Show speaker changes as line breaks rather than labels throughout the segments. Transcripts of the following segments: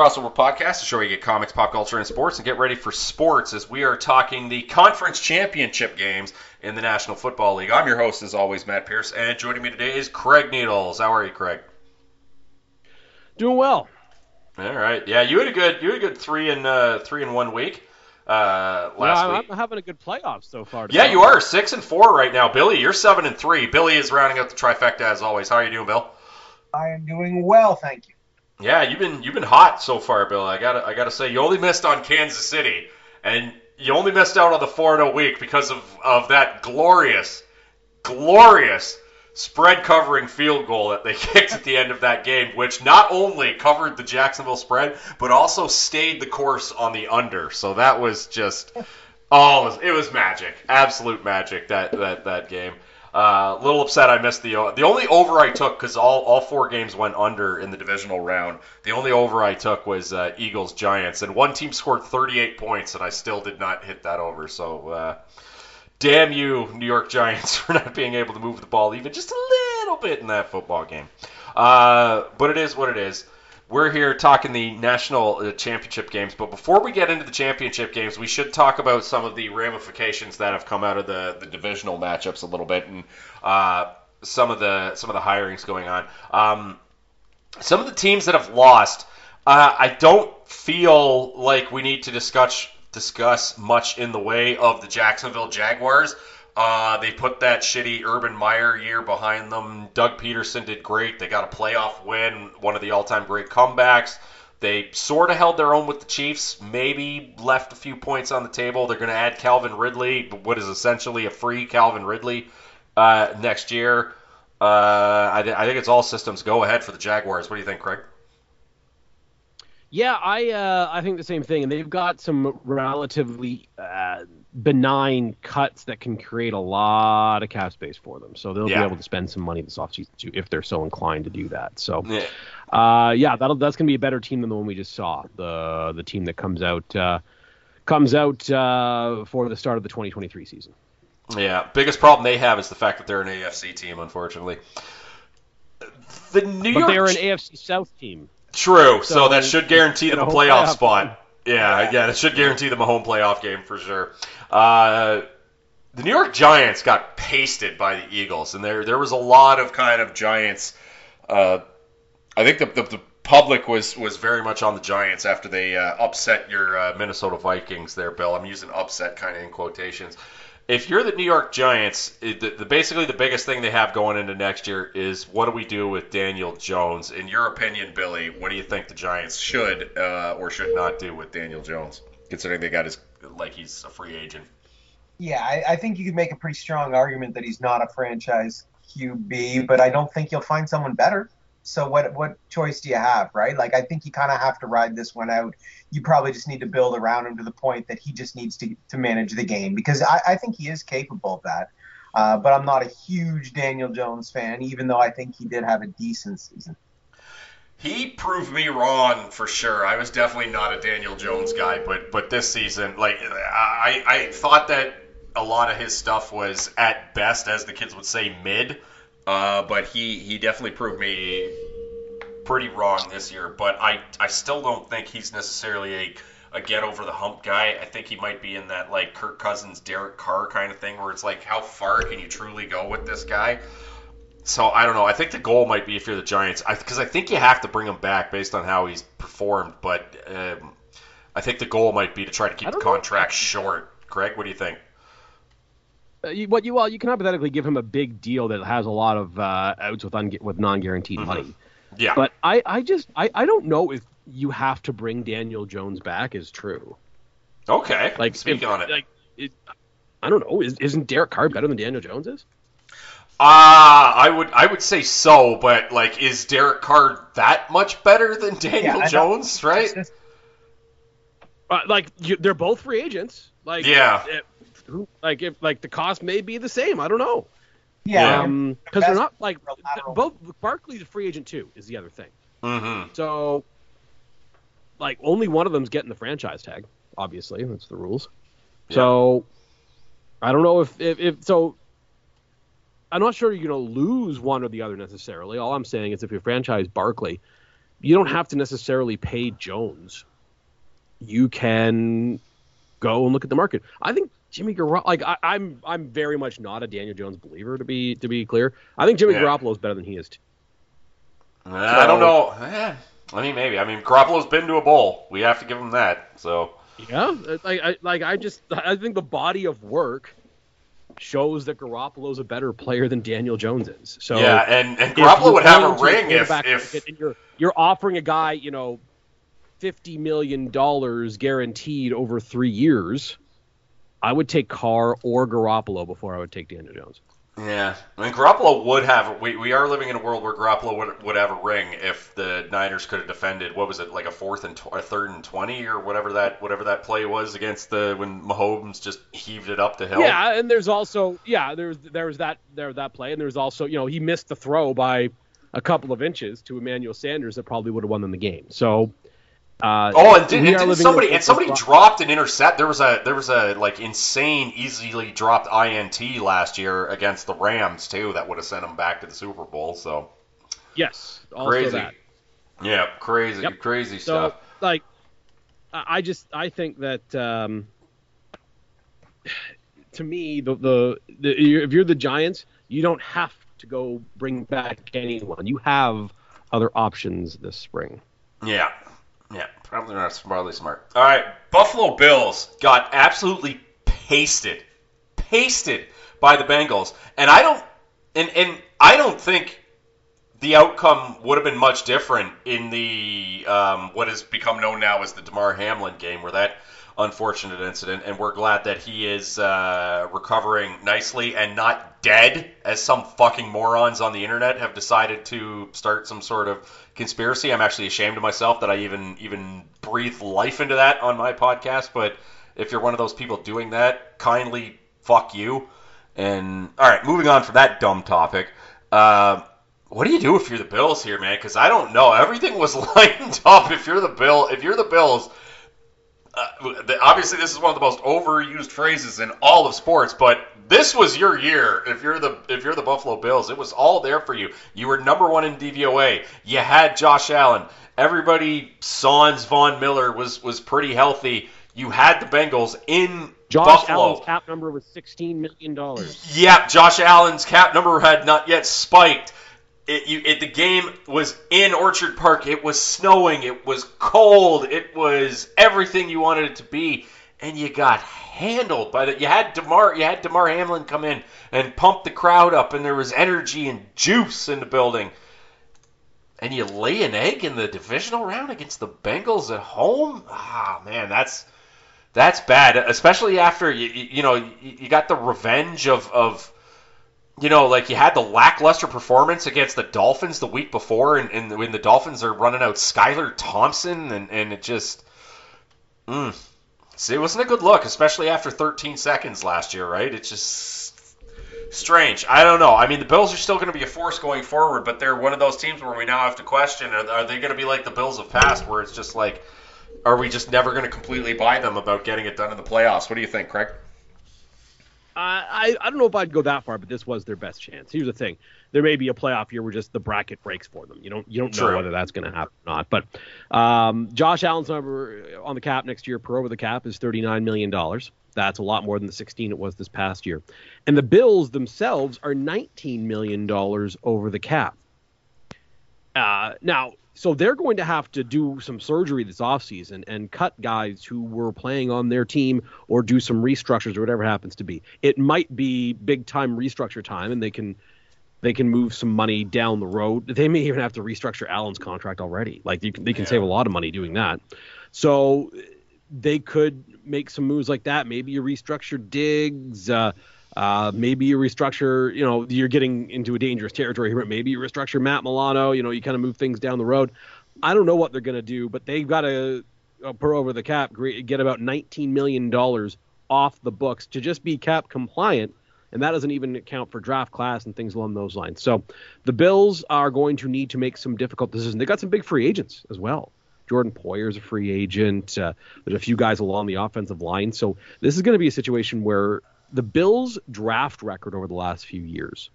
the Crossover Podcast, the show where you get comics, pop culture, and sports, and get ready for sports as we are talking the conference championship games in the National Football League. I'm your host, as always, Matt Pierce, and joining me today is Craig Needles. How are you, Craig?
Doing well.
All right. Yeah, you had a good you had a good three and uh, three in one week. Uh, last
yeah,
week.
I'm having a good playoff so far.
Yeah, you are six and four right now, Billy. You're seven and three. Billy is rounding out the trifecta as always. How are you doing, Bill?
I am doing well, thank you.
Yeah, you've been you've been hot so far, Bill. I gotta I gotta say, you only missed on Kansas City, and you only missed out on the four zero week because of of that glorious, glorious spread covering field goal that they kicked at the end of that game, which not only covered the Jacksonville spread, but also stayed the course on the under. So that was just oh, it was, it was magic, absolute magic that that that game. A uh, little upset I missed the the only over I took because all, all four games went under in the divisional round. The only over I took was uh, Eagles Giants, and one team scored 38 points, and I still did not hit that over. So uh, damn you, New York Giants, for not being able to move the ball even just a little bit in that football game. Uh, but it is what it is. We're here talking the national uh, championship games, but before we get into the championship games, we should talk about some of the ramifications that have come out of the, the divisional matchups a little bit, and uh, some of the some of the hirings going on. Um, some of the teams that have lost, uh, I don't feel like we need to discuss discuss much in the way of the Jacksonville Jaguars. Uh, they put that shitty Urban Meyer year behind them. Doug Pederson did great. They got a playoff win, one of the all-time great comebacks. They sort of held their own with the Chiefs, maybe left a few points on the table. They're going to add Calvin Ridley, what is essentially a free Calvin Ridley uh, next year. Uh, I, I think it's all systems go ahead for the Jaguars. What do you think, Craig?
Yeah, I uh, I think the same thing, and they've got some relatively uh, benign cuts that can create a lot of cap space for them. So they'll
Yeah.
be able to spend some money this offseason too, if they're so inclined to do that. So,
Yeah.
uh, yeah, that'll that's gonna be a better team than the one we just saw. The the team that comes out uh, comes out uh, for the start of the 2023 season.
Yeah, biggest problem they have is the fact that they're an AFC team, unfortunately. The New
But
York
they're an AFC South team.
True, so,
So
that should guarantee them a
a
playoff
playoff
spot. Yeah, yeah, that should guarantee them a home playoff game for sure. Uh, the New York Giants got pasted by the Eagles, and there there was a lot of kind of Giants. Uh, I think the, the the public was was very much on the Giants after they uh, upset your uh, Minnesota Vikings. There, Bill. I'm using upset kind of in quotations. If you're the New York Giants, the, the, basically the biggest thing they have going into next year is what do we do with Daniel Jones? In your opinion, Billy, what do you think the Giants should uh, or should not do with Daniel Jones, considering they got his like he's a free agent?
Yeah, I, I think you could make a pretty strong argument that he's not a franchise QB, but I don't think you'll find someone better. So what what choice do you have, right? Like I think you kind of have to ride this one out. You probably just need to build around him to the point that he just needs to to manage the game because I, I think he is capable of that. Uh, but I'm not a huge Daniel Jones fan, even though I think he did have a decent season.
He proved me wrong for sure. I was definitely not a Daniel Jones guy, but but this season, like I I thought that a lot of his stuff was at best, as the kids would say, mid. Uh, but he he definitely proved me pretty wrong this year. But I I still don't think he's necessarily a a get over the hump guy. I think he might be in that like Kirk Cousins, Derek Carr kind of thing, where it's like, how far can you truly go with this guy? So I don't know. I think the goal might be if you're the Giants, because I, think you have to bring him back based on how he's performed. But um, I think the goal might be to try to keep the
don't know.
contract short. Greg, what do you think?
Uh, you, what you well, you can hypothetically give him a big deal that has a lot of uh, outs with ungu- with non-guaranteed
Mhm.
money.
Yeah,
But I, I just I, I don't know if you have to bring Daniel Jones back is true.
okay.
Like
speak
if-
on it.
Like it, I don't know. Is, isn't Derek Carr better than Daniel Jones is?
Ah, I would I would say so, but like, is Derek Carr that much better than Daniel
I know.
Jones? Right?
It's
Uh, like you, they're both free agents. Like
Yeah.
if- who- like if like the cost may be the same. I don't know.
yeah,
Um, because they're not like both. Barkley's a free agent too. Is the other thing.
Mm-hmm.
So, like, only one of them's getting the franchise tag. Obviously, that's the rules. So, I don't know if, if if so. I'm not sure you're going to lose one or the other necessarily. All I'm saying is if you franchise Barkley, you don't have to necessarily pay Jones. You can go and look at the market. I think Jimmy Garoppolo, like I, am I'm, I'm very much not a Daniel Jones believer to be to be clear. I think Jimmy yeah. Garoppolo is better than he is. Too.
Uh, I don't know. Eh, I mean, maybe. I mean, Garoppolo's been to a bowl. We have to give him that. So.
Yeah, like I like I just I think the body of work shows that Garoppolo's a better player than Daniel Jones is. So
yeah, and, and Garoppolo would have a ring if, if
you're you're offering a guy you know fifty million dollars guaranteed over three years. I would take Carr or Garoppolo before I would take Daniel Jones.
Yeah, I mean Garoppolo would have. We, we are living in a world where Garoppolo would, would have a ring if the Niners could have defended. What was it like a fourth and tw- a third and twenty or whatever that whatever that play was against the when Mahomes just heaved it up the hill.
Yeah, and there's also yeah there's there was that there that play and there's also you know he missed the throw by a couple of inches to Emmanuel Sanders that probably would have won them the game. So
uh, oh, and, did, and somebody and somebody dropped an intercept? There was a there was a like insane, easily dropped INT last year against the Rams too. That would have sent them back to the Super Bowl. So
yes, crazy. That.
Yeah, crazy, yep. crazy so, stuff.
Like, I just I think that um, to me the, the the if you're the Giants, you don't have to go bring back anyone. You have other options this spring.
Yeah, yeah, probably not smartly smart. All right, Buffalo Bills got absolutely pasted, pasted by the Bengals, and I don't, and and I don't think the outcome would have been much different in the um, what has become known now as the Damar Hamlin game, where that unfortunate incident, and we're glad that he is uh, recovering nicely and not dead, as some fucking morons on the internet have decided to start some sort of conspiracy. I'm actually ashamed of myself that I even even breathe life into that on my podcast. But if you're one of those people doing that, kindly fuck you. And all right, moving on from that dumb topic. Uh, what do you do if you're the Bills here, man? Because I don't know. Everything was lined up. If you're the Bill, if you're the Bills, uh, obviously this is one of the most overused phrases in all of sports, but this was your year. If you're the if you're the Buffalo Bills, it was all there for you. You were number one in DVOA. You had Josh Allen. Everybody, Sans Von Miller was was pretty healthy. You had the Bengals in
Josh
Buffalo.
Allen's cap number was sixteen million dollars.
Yep, Josh Allen's cap number had not yet spiked. It, you, it, the game was in Orchard Park. It was snowing. It was cold. It was everything you wanted it to be, and you got handled by the. You had Damar. You had Damar Hamlin come in and pump the crowd up, and there was energy and juice in the building. And you lay an egg in the divisional round against the Bengals at home. Ah, man, that's that's bad. Especially after you you know you got the revenge of of you know, like you had the lackluster performance against the Dolphins the week before, and, and when the Dolphins are running out Skylar Thompson, and, and it just, mm, see, it wasn't a good look, especially after 13 seconds last year, right? It's just strange. I don't know. I mean, the Bills are still going to be a force going forward, but they're one of those teams where we now have to question: Are, are they going to be like the Bills of past, where it's just like, are we just never going to completely buy them about getting it done in the playoffs? What do you think, Craig?
I, I don't know if I'd go that far, but this was their best chance. Here's the thing: there may be a playoff year where just the bracket breaks for them. You don't you don't know whether that's going to happen or not. But um, Josh Allen's number on the cap next year per over the cap is 39 million dollars. That's a lot more than the 16 it was this past year. And the Bills themselves are 19 million dollars over the cap. Uh, now, so they're going to have to do some surgery this offseason and cut guys who were playing on their team or do some restructures or whatever happens to be. It might be big time restructure time and they can they can move some money down the road. They may even have to restructure Allen's contract already. Like can, they can yeah. save a lot of money doing that. So they could make some moves like that. Maybe you restructure Diggs. Uh, uh, maybe you restructure, you know, you're getting into a dangerous territory here. Maybe you restructure Matt Milano. You know, you kind of move things down the road. I don't know what they're going to do, but they've got to uh, per over the cap get about 19 million dollars off the books to just be cap compliant, and that doesn't even account for draft class and things along those lines. So the Bills are going to need to make some difficult decisions. They've got some big free agents as well. Jordan Poyer is a free agent. Uh, there's a few guys along the offensive line. So this is going to be a situation where the Bills' draft record over the last few years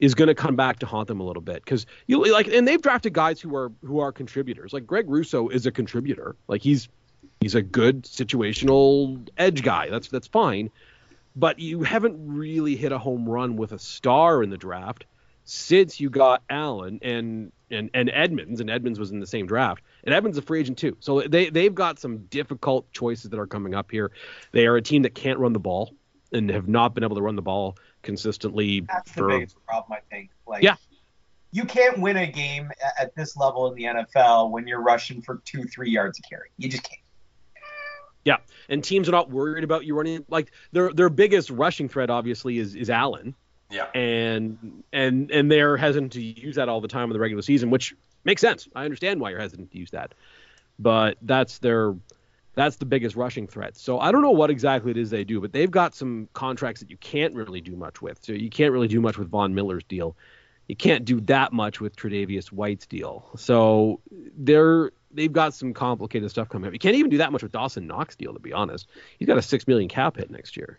is going to come back to haunt them a little bit because you like, and they've drafted guys who are who are contributors. Like Greg Rousseau is a contributor. Like he's he's a good situational edge guy. That's that's fine, but you haven't really hit a home run with a star in the draft since you got Allen and and and Edmunds, and Edmunds was in the same draft, and Edmunds is a free agent too. So they they've got some difficult choices that are coming up here. They are a team that can't run the ball and have not been able to run the ball consistently.
That's
for,
the biggest problem, I think. Like,
Yeah.
You can't win a game at this level in the NFL when you're rushing for two, three yards a carry. You just can't.
Yeah, and teams are not worried about you running. Like their their biggest rushing threat, obviously, is is Allen,
Yeah.
and and and they're hesitant to use that all the time in the regular season, which makes sense. I understand why you're hesitant to use that, but that's their that's the biggest rushing threat. So I don't know what exactly it is they do, but they've got some contracts that you can't really do much with. So you can't really do much with Von Miller's deal. You can't do that much with Tre'Davious White's deal. So they're they've got some complicated stuff coming up. You can't even do that much with Dawson Knox deal, to be honest. He's got a six million cap hit next year,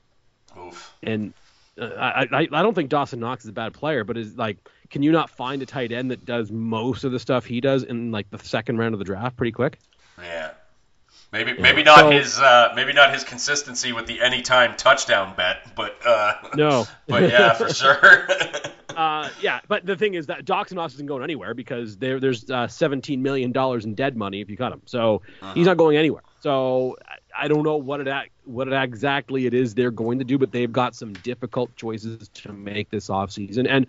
Oof.
and uh, I, I I don't think Dawson Knox is a bad player, but is like, can you not find a tight end that does most of the stuff he does in like the second round of the draft pretty quick?
Yeah. Maybe maybe not
So-
his uh, maybe not his consistency with the anytime touchdown bet, but uh,
No.
but yeah, for sure.
Uh, yeah, but the thing is that Knox isn't going anywhere because there, there's uh, 17 million dollars in dead money if you cut him. So he's not going anywhere. So I, I don't know what it what it exactly it is they're going to do, but they've got some difficult choices to make this offseason. And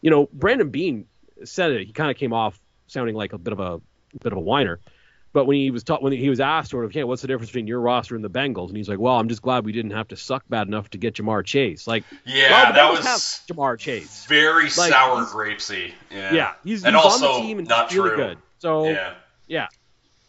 you know, Brandon Beane said it. He kind of came off sounding like a bit of a bit of a whiner. But when he was ta- when he was asked sort of, yeah, what's the difference between your roster and the Bengals? And he's like, well, I'm just glad we didn't have to suck bad enough to get Ja'Marr Chase. Like,
yeah,
well,
that was
Ja'Marr Chase.
very
like,
sour grapesy. Yeah.
Yeah, he's,
and
he's
also
on the team and
not
really
true.
good. So yeah,
Yeah.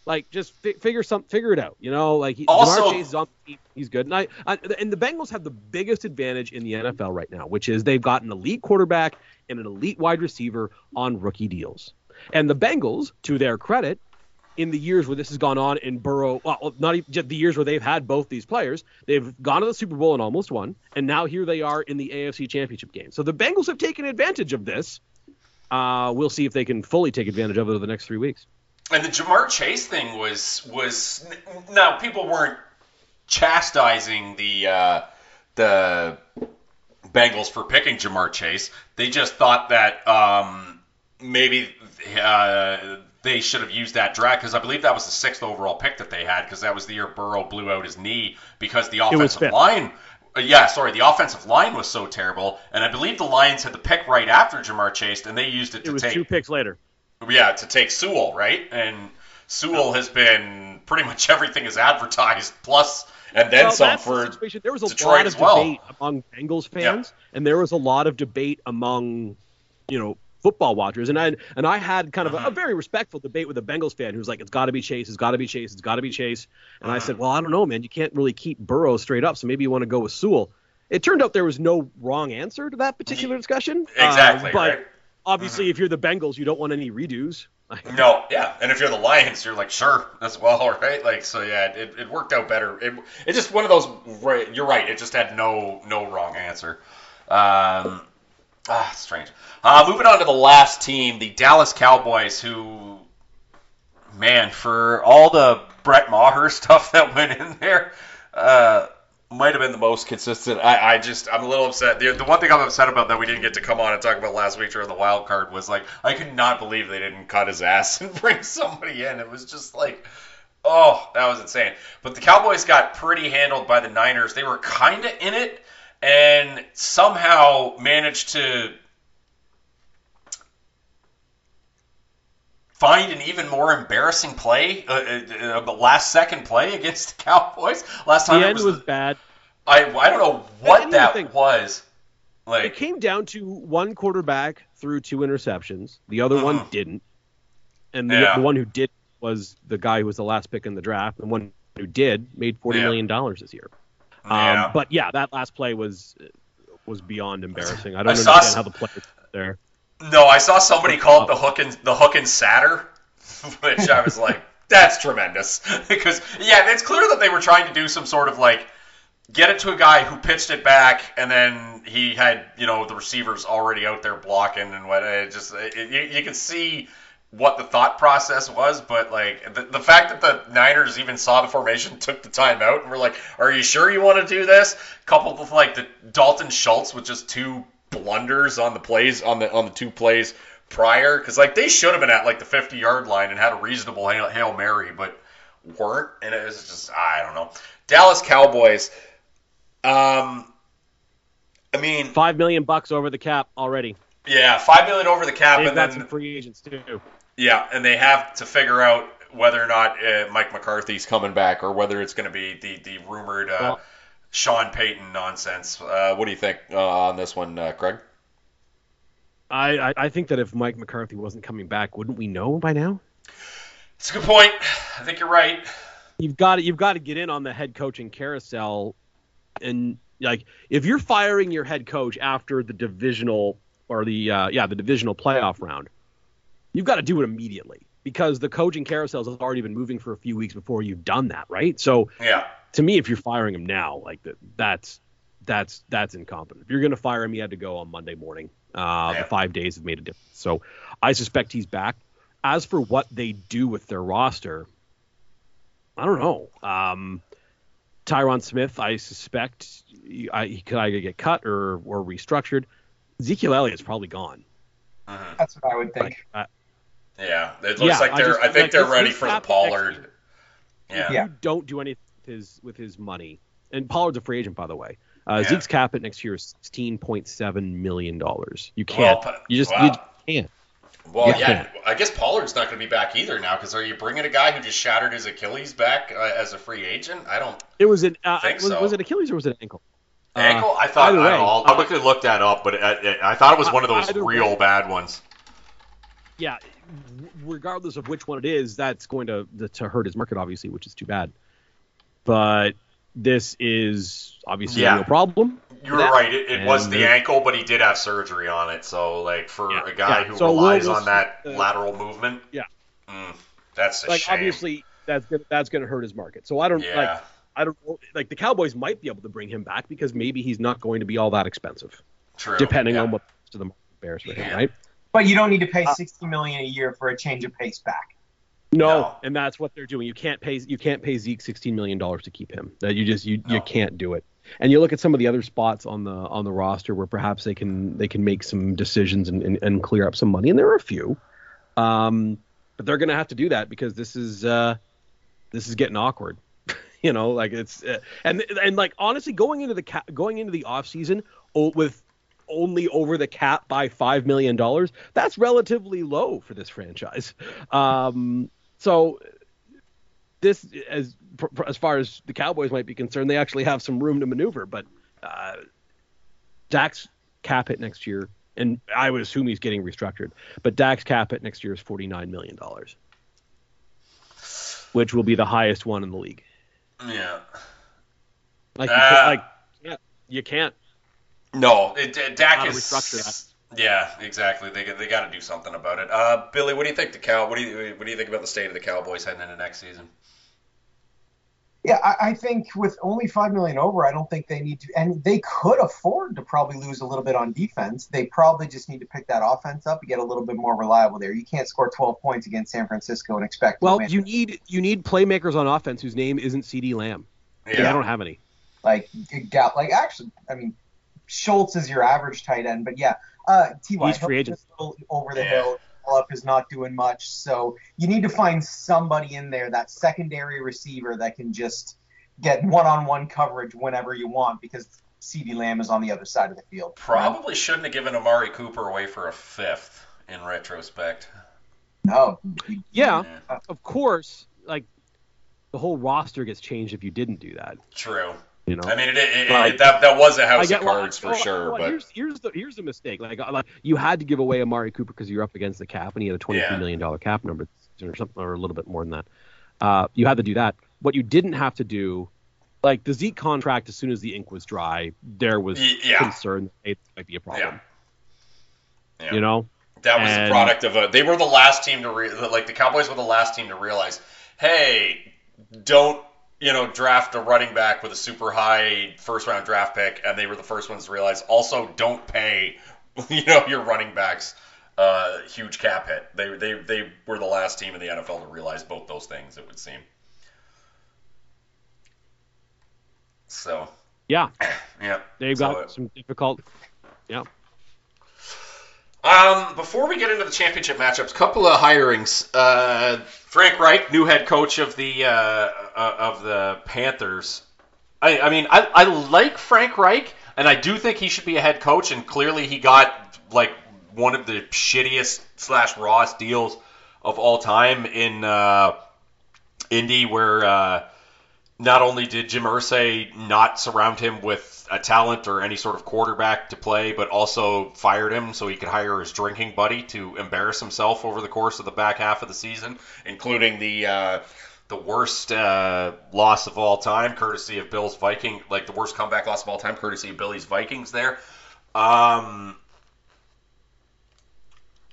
like just fi- figure some figure it out. You know, like he,
Also-
Ja'Marr Chase is on the team, he's good. And I, I and the Bengals have the biggest advantage in the NFL right now, which is they've got an elite quarterback and an elite wide receiver on rookie deals. And the Bengals, to their credit, in the years where this has gone on in Burrow, well, not even the years where they've had both these players, they've gone to the Super Bowl and almost won, and now here they are in the AFC Championship game. So the Bengals have taken advantage of this. Uh, we'll see if they can fully take advantage of it over the next three weeks.
And the Ja'Marr Chase thing was was now people weren't chastising the uh, the Bengals for picking Ja'Marr Chase. They just thought that um, maybe uh, they should have used that draft because I believe that was the sixth overall pick that they had because that was the year Burrow blew out his knee because the offensive line. uh, yeah, sorry, the offensive line was so terrible, and I believe the Lions had the pick right after Ja'Marr Chase, and they used it to It
was
take
two picks later.
yeah, to take Sewell, right? And Sewell has been pretty much everything is advertised, plus and then
Well,
some
that's the situation. There was a
Detroit
lot of
well.
debate among Bengals fans, and there was a lot of debate among, you know, football watchers. And I and I had kind of a,
Uh-huh.
a very respectful debate with a Bengals fan who was like, "It's got to be Chase. It's got to be Chase. It's got to be Chase." And I
Uh-huh.
said, "Well, I don't know, man. You can't really keep Burrow straight up, so maybe you want to go with Sewell." It turned out there was no wrong answer to that particular discussion. Uh,
Exactly,
but
right.
obviously, if you're the Bengals, you don't want any redos.
No, yeah, and if you're the Lions, you're like, sure, as well, right? Like, so yeah, it, it worked out better. It, it's just one of those. You're right. It just had no no wrong answer. Um, ah, strange. Uh, moving on to the last team, the Dallas Cowboys, who, man, for all the Brett Maher stuff that went in there, uh, might have been the most consistent. I, I just, I'm a little upset. The, the one thing I'm upset about that we didn't get to come on and talk about last week during the wild card was like, I could not believe they didn't cut his ass and bring somebody in. It was just like, oh, that was insane. But the Cowboys got pretty handled by the Niners. They were kind of in it and somehow managed to find an even more embarrassing play, a, uh, uh, last second play against the Cowboys. Last
The
time it
end
was,
was
the-
bad.
I I don't know what that
thing-
was.
It came down to one quarterback threw two interceptions. The other one
Mhm.
didn't. And the,
Yeah.
the one who did was the guy who was the last pick in the draft. The one who did made forty
Yeah.
million dollars this year.
Yeah.
Um, but yeah, that last play was was beyond embarrassing. I
I
don't
saw
understand
s-
how the play was there.
No, I saw somebody call it the hook and the hook and satter, which I was like, that's tremendous because yeah, it's clear that they were trying to do some sort of like get it to a guy who pitched it back, and then he had you know the receivers already out there blocking and what. It just it, you, you can see what the thought process was, but like the, the fact that the Niners even saw the formation, took the time out, and were like, "Are you sure you want to do this?" Coupled with like the Dalton Schultz with just two blunders on the plays on the on the two plays prior, because like they should have been at like the 50 yard line and had a reasonable hail, hail mary, but weren't, and it was just I don't know. Dallas Cowboys. Um, I mean,
five million bucks over the cap already.
Yeah, five million over the cap,
They've
and then
free agents too.
Yeah, and they have to figure out whether or not uh, Mike McCarthy's coming back or whether it's going to be the the rumored uh,
Well-
Sean Payton nonsense. Uh, what do you think uh, on this one, uh, Craig?
I, I think that if Mike McCarthy wasn't coming back, wouldn't we know by now?
It's a good point. I think you're right.
You've got to, you've got to get in on the head coaching carousel, and like if you're firing your head coach after the divisional or the uh, yeah the divisional playoff round, you've got to do it immediately because the coaching carousel has already been moving for a few weeks before you've done that, right? So
Yeah,
to me, if you're firing him now, like that, that's that's that's incompetent. If you're going to fire him, he had to go on Monday morning. Uh,
Yeah.
The five days have made a difference. So I suspect he's back. As for what they do with their roster, I don't know. Um, Tyron Smith, I suspect he, I, he could either get cut or or restructured. Ezekiel Elliott's probably gone.
Mhm.
That's what I would think.
Uh,
yeah. It looks
Yeah,
like they're.
just-
I, think
like,
they're ready for the Pollard. Yeah.
Yeah.
you don't do anything with his with his money, and Pollard's a free agent, by the way. Uh,
Yeah.
Zeke's cap at next year is sixteen point seven million dollars. You can't.
pa-
you just
wow.
you can't.
Well,
You
yeah.
can't.
I guess Pollard's not going to be back either now because are you bringing a guy who just shattered his Achilles back uh, as a free agent? I don't.
It was an uh,
Think
was,
so.
was it Achilles or was it ankle? Uh,
Ankle? I thought. I
way,
I'll,
uh,
I'll quickly look that up, but I, I thought it was one of those real
way.
bad ones.
yeah, regardless of which one it is, that's going to to hurt his market, obviously, which is too bad. But this is obviously
Yeah.
a problem.
You were
that.
right. It, it was the ankle, but he did have surgery on it. So, like, for
Yeah,
a guy
yeah.
who
So
relies
we'll
on that
uh,
lateral movement,
Yeah.
mm, that's a
Like
shame.
obviously that's gonna that's gonna hurt his market. So I don't like I don't like the Cowboys might be able to bring him back because maybe he's not going to be all that expensive,
true.
depending on what to the market bears for him, right?
But you don't need to pay
Uh,
sixty million a year for a change of pace back.
No,
No.
and that's what they're doing. You can't pay you can't pay Zeke sixteen million dollars to keep him. That you just you, you can't do it. And you look at some of the other spots on the on the roster where perhaps they can they can make some decisions and, and, and clear up some money, and there are a few. Um, but they're going to have to do that because this is uh, this is getting awkward. you know, like it's uh, and and like honestly, going into the ca- going into the off season o- with only over the cap by five million dollars, that's relatively low for this franchise. Um, so this, as as far as the Cowboys might be concerned, they actually have some room to maneuver. But uh, Dak's cap hit next year, and I would assume he's getting restructured. But Dak's cap hit next year is forty nine million dollars, which will be the highest one in the league.
yeah.
Like, you can't, like yeah, you can't.
No, it, it, Dak is.
restructure
Yeah, exactly. They they got to do something about it. Uh, Billy, what do you think the cow? What do you what do you think about the state of the Cowboys heading into next season?
Yeah, I, I think with only five million over, I don't think they need to, and they could afford to probably lose a little bit on defense. They probably just need to pick that offense up and get a little bit more reliable there. You can't score 12 points against San Francisco and expect
Well,
to
you need you need playmakers on offense whose name isn't CeeDee Lamb.
Yeah,
They don't have any.
like Gal, like actually, I mean, Schultz is your average tight end, but yeah, uh, Ty
He's free
Hilton
agent.
is still over the
Yeah.
hill. Up is not doing much, so you need to find somebody in there, that secondary receiver that can just get one-on-one coverage whenever you want, because CeeDee Lamb is on the other side of the field.
Probably shouldn't have given Amari Cooper away for a fifth in retrospect.
No.
Yeah,
Yeah,
of course. Like the whole roster gets changed if you didn't do that.
true.
You know.
I mean, it, it,
Like,
it, that that was a house
get
of
well,
cards for
well,
sure,
well,
but
here's here's the here's the mistake. Like, like you had to give away Amari Cooper because you're up against the cap, and he had a twenty three
Yeah.
million dollar cap number or something, or a little bit more than that. Uh, you had to do that. What you didn't have to do, like the Zeke contract, as soon as the ink was dry, there was
yeah.
concern that it might be a problem.
Yeah.
You know,
That was
And-
a product of a. They were the last team to re, like the Cowboys were the last team to realize, hey, don't you know, draft a running back with a super high first round draft pick, and they were the first ones to realize also don't pay, you know, your running backs uh, huge cap hit. They, they, they were the last team in the NFL to realize both those things, it would seem. So.
Yeah.
Yeah.
They've
so,
got some difficult. Yeah.
Um, before we get into the championship matchups, couple of hirings. Uh, Frank Reich, new head coach of the uh, uh, of the Panthers. I, I mean, I, I like Frank Reich, and I do think he should be a head coach. And clearly, he got like one of the shittiest slash rawest deals of all time in uh, Indy, where uh, not only did Jim Irsay not surround him with a talent or any sort of quarterback to play, but also fired him so he could hire his drinking buddy to embarrass himself over the course of the back half of the season, including the uh, the worst uh, loss of all time, courtesy of Bill's Viking, like the worst comeback loss of all time, courtesy of Billy's Vikings. There, um,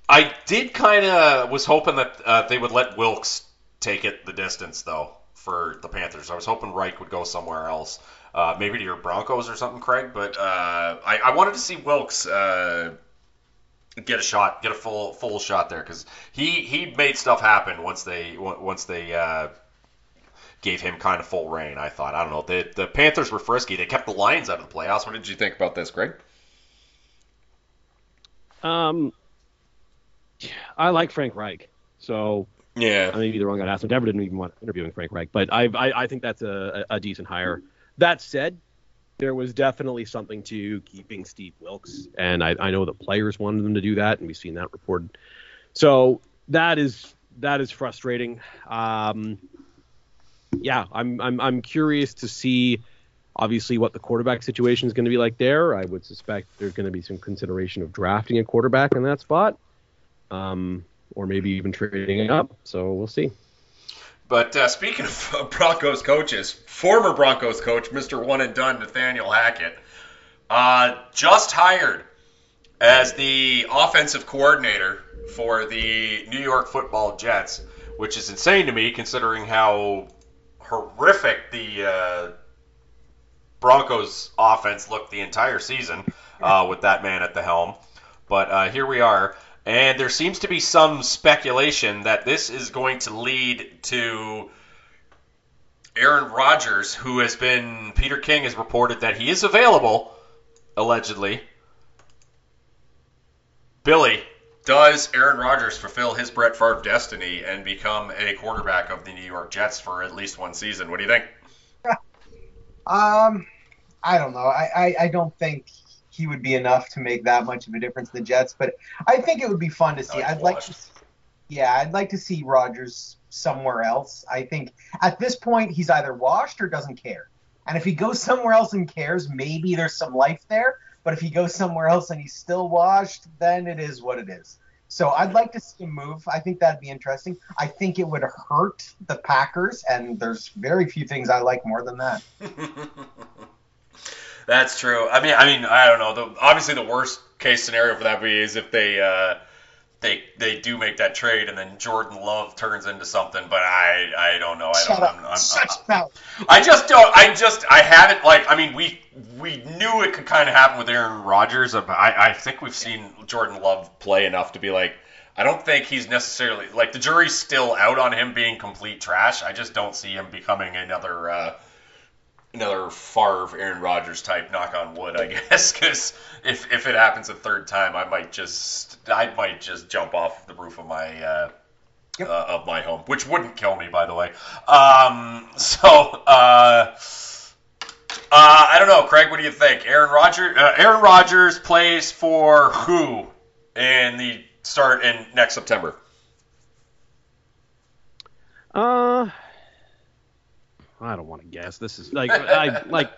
I did kind of was hoping that uh, they would let Wilks take it the distance though for the Panthers. I was hoping Reich would go somewhere else uh, maybe to your Broncos or something, Craig. But uh, I, I, wanted to see Wilks uh, get a shot, get a full full shot there because he he made stuff happen once they once they uh, gave him kind of full rein. I thought I don't know the the Panthers were frisky. They kept the Lions out of the playoffs. What did you think about this, Greg?
Um, I like Frank Reich, so
yeah,
I may be the wrong guy to ask him. Never didn't even want interviewing Frank Reich, but I I, I think that's a, a decent hire. That said, there was definitely something to keeping Steve Wilks, and I, I know the players wanted them to do that, and we've seen that reported. So that is that is frustrating. Um, yeah, I'm I'm I'm curious to see obviously what the quarterback situation is going to be like there. I would suspect there's going to be some consideration of drafting a quarterback in that spot, um, or maybe even trading up. So we'll see.
But uh, speaking of Broncos coaches, former Broncos coach, Mr. One and Done, Nathaniel Hackett, uh, just hired as the offensive coordinator for the New York Football Jets, which is insane to me considering how horrific the uh, Broncos offense looked the entire season uh, with that man at the helm. But uh, here we are. And there seems to be some speculation that this is going to lead to Aaron Rodgers, who has been, Peter King has reported that he is available, allegedly. Billy, does Aaron Rodgers fulfill his Brett Favre destiny and become a quarterback of the New York Jets for at least one season? What do you think?
Um, I don't know. I, I, I don't think he would be enough to make that much of a difference in the Jets. But I think it would be fun to see. I'd like to, yeah, I'd like to see Rodgers somewhere else. I think at this point he's either washed or doesn't care. And if he goes somewhere else and cares, maybe there's some life there. But if he goes somewhere else and he's still washed, then it is what it is. So I'd like to see him move. I think that'd be interesting. I think it would hurt the Packers, and there's very few things I like more than that.
That's true. I mean, I mean, I don't know. The, obviously, the worst case scenario for that would be is if they uh, they they do make that trade and then Jordan Love turns into something. But I I don't know. I
Shut
don't.
Up.
I'm, I'm,
Shut
I'm, I just don't. I just I haven't like. I mean, we we knew it could kind of happen with Aaron Rodgers. I I think we've seen Jordan Love play enough to be like. I don't think he's necessarily like the jury's still out on him being complete trash. I just don't see him becoming another. Uh, another Favre, Aaron Rodgers type. Knock on wood, I guess, because if if it happens a third time, I might just I might just jump off the roof of my. Uh, yep. uh, of my home, which wouldn't kill me, by the way. Um, so, uh, uh, I don't know, Craig. What do you think? Aaron Rodgers. Uh, Aaron Rodgers plays for who in the start in next September?
Uh, I don't want to guess. This is like I like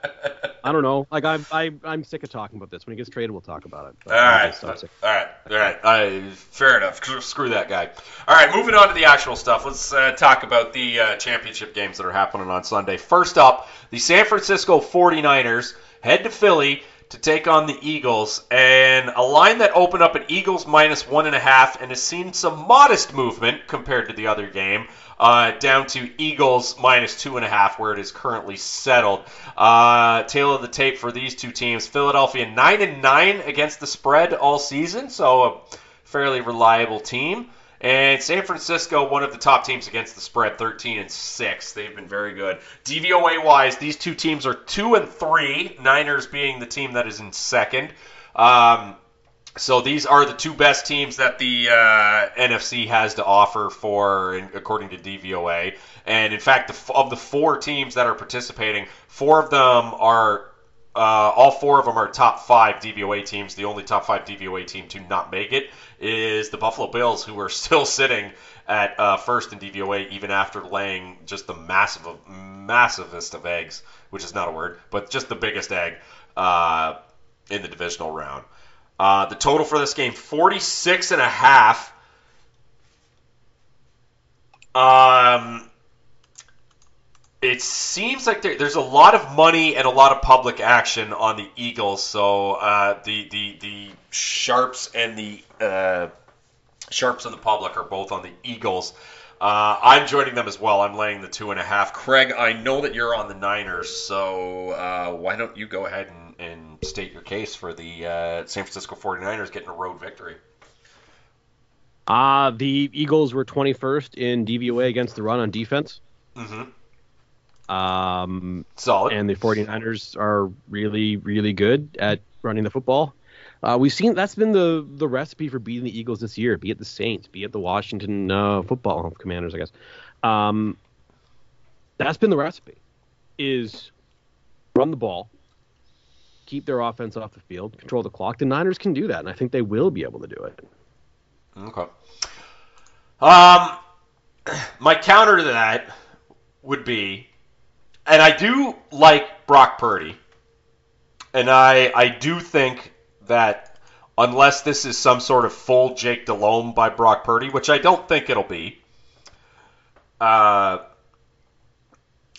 I don't know. Like I'm I, I'm sick of talking about this. When he gets traded, we'll talk about it.
But all right, all right, all right. Fair enough. Screw that guy. All right, moving on to the actual stuff. Let's uh, talk about the uh, championship games that are happening on Sunday. First up, the San Francisco 49ers head to Philly to take on the Eagles, and a line that opened up at Eagles minus one and a half and has seen some modest movement compared to the other game. Uh, down to Eagles minus two and a half, where it is currently settled. Uh, tale of the tape for these two teams: Philadelphia nine and nine against the spread all season, so a fairly reliable team. And San Francisco, one of the top teams against the spread, 13 and 6. They've been very good. DVOA wise, these two teams are 2 and 3, Niners being the team that is in second. Um, so these are the two best teams that the uh, NFC has to offer for, according to DVOA. And in fact, the, of the four teams that are participating, four of them are uh, all four of them are top five DVOA teams. The only top five DVOA team to not make it is the Buffalo Bills, who are still sitting at uh, first in DVOA even after laying just the massive, massivest of eggs, which is not a word, but just the biggest egg uh, in the divisional round. Uh, the total for this game, 46 and a half. Um, it seems like there, there's a lot of money and a lot of public action on the Eagles. So uh, the the the sharps and the uh, sharps and the public are both on the Eagles. Uh, I'm joining them as well. I'm laying the two and a half. Craig, I know that you're on the Niners, so uh, why don't you go ahead and, and state your case for the uh, San Francisco 49ers getting a road victory?
Uh, the Eagles were 21st in DVOA against the run on defense.
Mm-hmm.
Um,
Solid.
And the 49ers are really, really good at running the football. Uh, we've seen that's been the the recipe for beating the Eagles this year. Be it the Saints, be it the Washington uh, Football Commanders, I guess. Um, that's been the recipe: is run the ball, keep their offense off the field, control the clock. The Niners can do that, and I think they will be able to do it.
Okay. Um, my counter to that would be and I do like Brock Purdy, and I I do think that unless this is some sort of full Jake Delhomme by Brock Purdy, which I don't think it'll be, uh,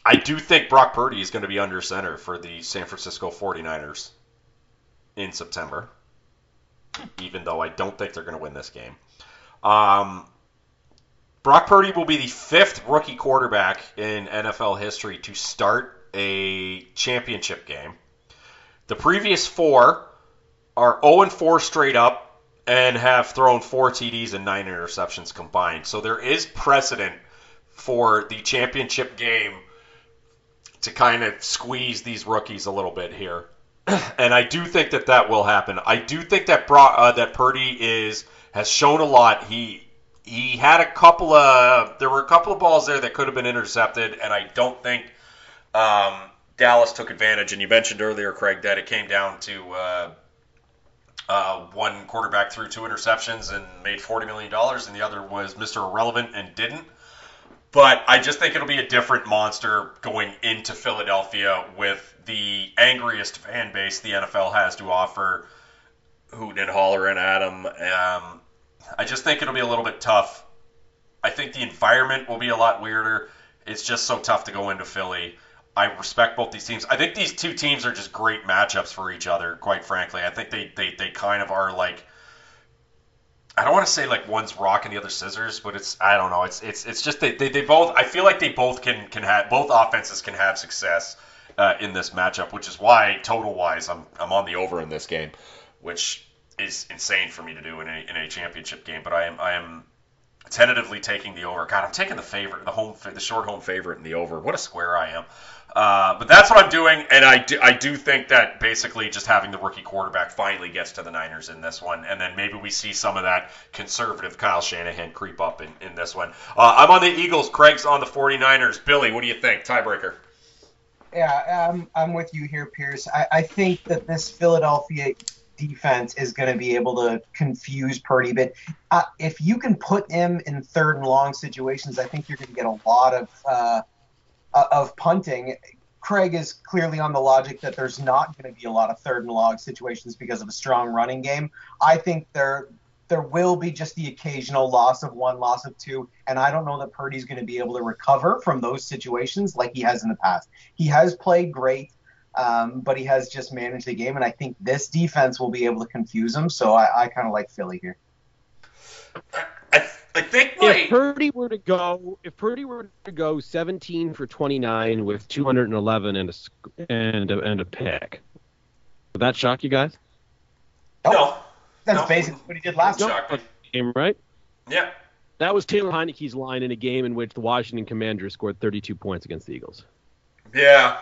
I do think Brock Purdy is going to be under center for the San Francisco 49ers in September, even though I don't think they're going to win this game. Um, Brock Purdy will be the fifth rookie quarterback in NFL history to start a championship game. The previous four are 0 and 4 straight up and have thrown four TDs and nine interceptions combined. So there is precedent for the championship game to kind of squeeze these rookies a little bit here. and I do think that that will happen. I do think that Brock, uh, that Purdy is has shown a lot. He he had a couple of there were a couple of balls there that could have been intercepted, and I don't think um, Dallas took advantage. And you mentioned earlier, Craig, that it came down to uh, uh, one quarterback threw two interceptions and made forty million dollars, and the other was Mr. Irrelevant and didn't. But I just think it'll be a different monster going into Philadelphia with the angriest fan base the NFL has to offer, hooting and hollering at him. Um, I just think it'll be a little bit tough. I think the environment will be a lot weirder. It's just so tough to go into Philly. I respect both these teams. I think these two teams are just great matchups for each other, quite frankly. I think they, they, they kind of are like I don't want to say like one's rock and the other scissors, but it's I don't know. It's it's it's just they, they, they both I feel like they both can can have both offenses can have success uh, in this matchup, which is why total wise I'm I'm on the over in this game, which is insane for me to do in a, in a championship game. But I am I am tentatively taking the over. God, I'm taking the favorite, the home, the short home favorite in the over. What a square I am. Uh, but that's what I'm doing, and I do, I do think that basically just having the rookie quarterback finally gets to the Niners in this one, and then maybe we see some of that conservative Kyle Shanahan creep up in, in this one. Uh, I'm on the Eagles. Craig's on the 49ers. Billy, what do you think? Tiebreaker.
Yeah, I'm, I'm with you here, Pierce. I, I think that this Philadelphia defense is going to be able to confuse Purdy. But uh, if you can put him in third and long situations, I think you're going to get a lot of uh, of punting. Craig is clearly on the logic that there's not going to be a lot of third and long situations because of a strong running game. I think there there will be just the occasional loss of one, loss of two, and I don't know that Purdy's going to be able to recover from those situations like he has in the past. He has played great Um, but he has just managed the game, and I think this defense will be able to confuse him. So I, I kind of like Philly here.
I, I think my...
if Purdy were to go, if Purdy were to go 17 for 29 with 211 and a and a, and a pick, would that shock you guys?
No,
that's
no.
basically what he did last
no.
game, right?
Yeah.
That was Taylor Heinicke's line in a game in which the Washington Commanders scored 32 points against the Eagles.
Yeah.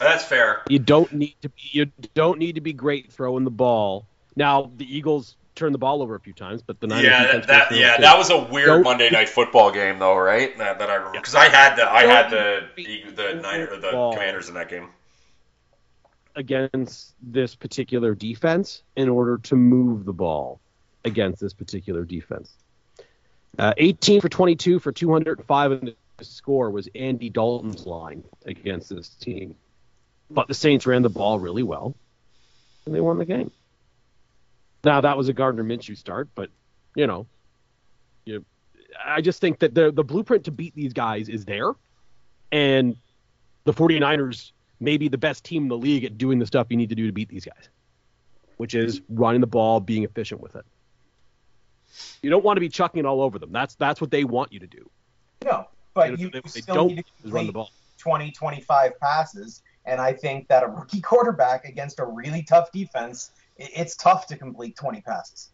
That's fair.
You don't need to be you don't need to be great throwing the ball. Now the Eagles turned the ball over a few times, but the Niners
yeah, that, that yeah, that was a weird don't, Monday night football game though, right? That, that I remember because I had the I had the the Niner, the ball. Commanders in that game
against this particular defense in order to move the ball against this particular defense. Uh, 18 for 22 for 205 in the score was Andy Dalton's line against this team. But the Saints ran the ball really well, and they won the game. Now that was a Gardner Minshew start, but you know, you, I just think that the the blueprint to beat these guys is there, and the 49ers may be the best team in the league at doing the stuff you need to do to beat these guys, which is running the ball, being efficient with it. You don't want to be chucking it all over them. That's that's what they want you to do.
No, but you, you still need to run the ball. 20, 25 passes and I think that a rookie quarterback against a really tough defense, it's tough to complete 20 passes.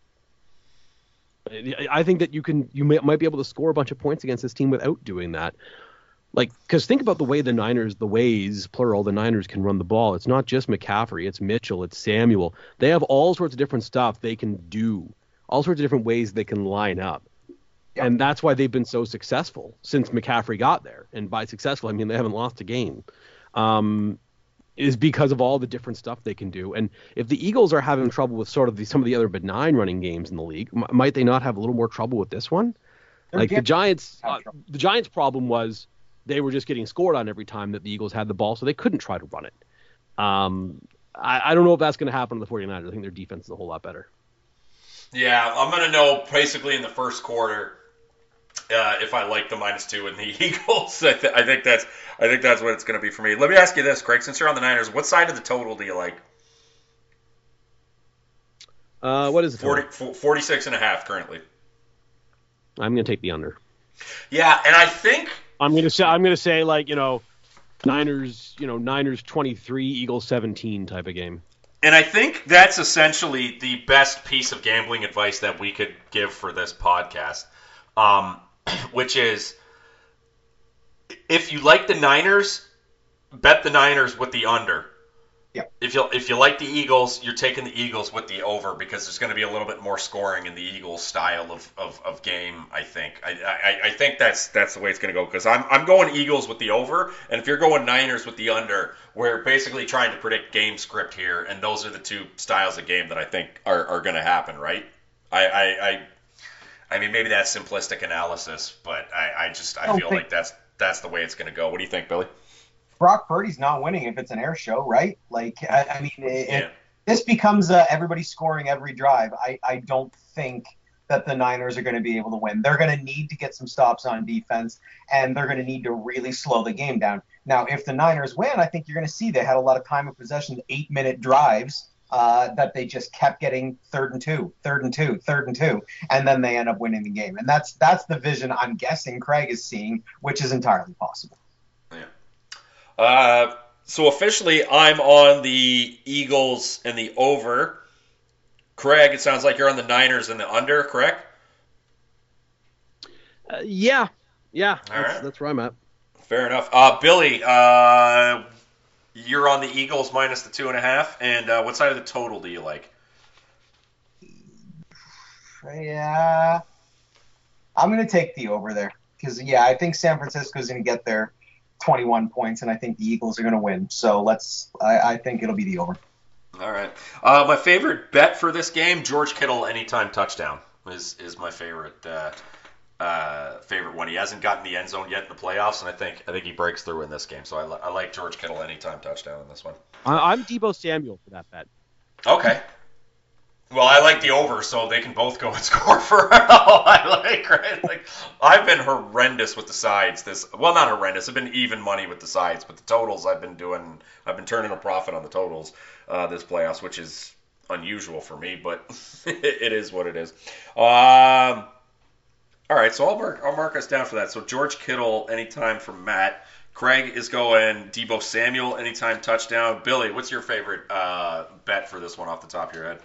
I think that you can you may, might be able to score a bunch of points against this team without doing that. Like, because think about the way the Niners, the ways plural, the Niners can run the ball. It's not just McCaffrey, it's Mitchell, it's Samuel. They have all sorts of different stuff they can do, all sorts of different ways they can line up. Yep. And that's why they've been so successful since McCaffrey got there. And by successful, I mean they haven't lost a game um, is because of all the different stuff they can do. And if the Eagles are having trouble with sort of the, some of the other benign running games in the league, m- might they not have a little more trouble with this one? They're like the Giants, uh, the Giants' problem was they were just getting scored on every time that the Eagles had the ball, so they couldn't try to run it. Um, I, I don't know if that's going to happen to the 49ers. I think their defense is a whole lot better.
Yeah, I'm going to know basically in the first quarter uh, if I like the minus two in the Eagles. I, th- I, think that's I think that's what it's going to be for me. Let me ask you this, Craig. Since you're on the Niners, what side of the total do you like?
Uh, what is it?
40, 46 and a half currently.
I'm going to take the under.
Yeah, and I think
I'm going to say I'm going to say like you know Niners you know Niners 23 Eagles 17 type of game.
And I think that's essentially the best piece of gambling advice that we could give for this podcast. Um, which is if you like the Niners, bet the Niners with the under.
Yep.
If you if you like the Eagles, you're taking the Eagles with the over because there's going to be a little bit more scoring in the Eagles style of, of, of game. I think I, I, I think that's that's the way it's going to go because I'm I'm going Eagles with the over, and if you're going Niners with the under, we're basically trying to predict game script here, and those are the two styles of game that I think are, are going to happen, right? I, I, I I mean, maybe that's simplistic analysis, but I, I just I, I feel like that's that's the way it's going to go. What do you think, Billy?
Brock Purdy's not winning if it's an air show, right? Like, I, I mean, it, yeah. it, this becomes uh, everybody scoring every drive. I, I don't think that the Niners are going to be able to win. They're going to need to get some stops on defense, and they're going to need to really slow the game down. Now, if the Niners win, I think you're going to see they had a lot of time of possession, eight minute drives uh, that they just kept getting third and two, third and two, third and two, and then they end up winning the game. And that's that's the vision I'm guessing Craig is seeing, which is entirely possible.
Yeah. Uh, so officially, I'm on the Eagles and the over. Craig, it sounds like you're on the Niners and the under, correct?
Uh, yeah, yeah, that's, right. that's, where I'm at.
Fair enough. Uh, Billy, uh, you're on the Eagles minus the two and a half. And uh, what side of the total do you like?
Yeah, I'm going to take the over there because yeah, I think San Francisco's going to get their 21 points, and I think the Eagles are going to win. So let's. I, I, think it'll be the over.
All right. Uh, my favorite bet for this game: George Kittle anytime touchdown is is my favorite. Uh, uh, favorite one. He hasn't gotten the end zone yet in the playoffs, and I think I think he breaks through in this game. So I, li- I like George Kittle anytime touchdown in this one.
I'm Deebo Samuel for that bet.
Okay. Well, I like the over, so they can both go and score for all I like. Right? Like I've been horrendous with the sides. This well, not horrendous. I've been even money with the sides, but the totals I've been doing. I've been turning a profit on the totals uh, this playoffs, which is unusual for me, but it is what it is. Um, all right, so I'll mark I'll mark us down for that. So George Kittle anytime from Matt. Craig is going Deebo Samuel anytime touchdown. Billy, what's your favorite uh, bet for this one off the top of your head?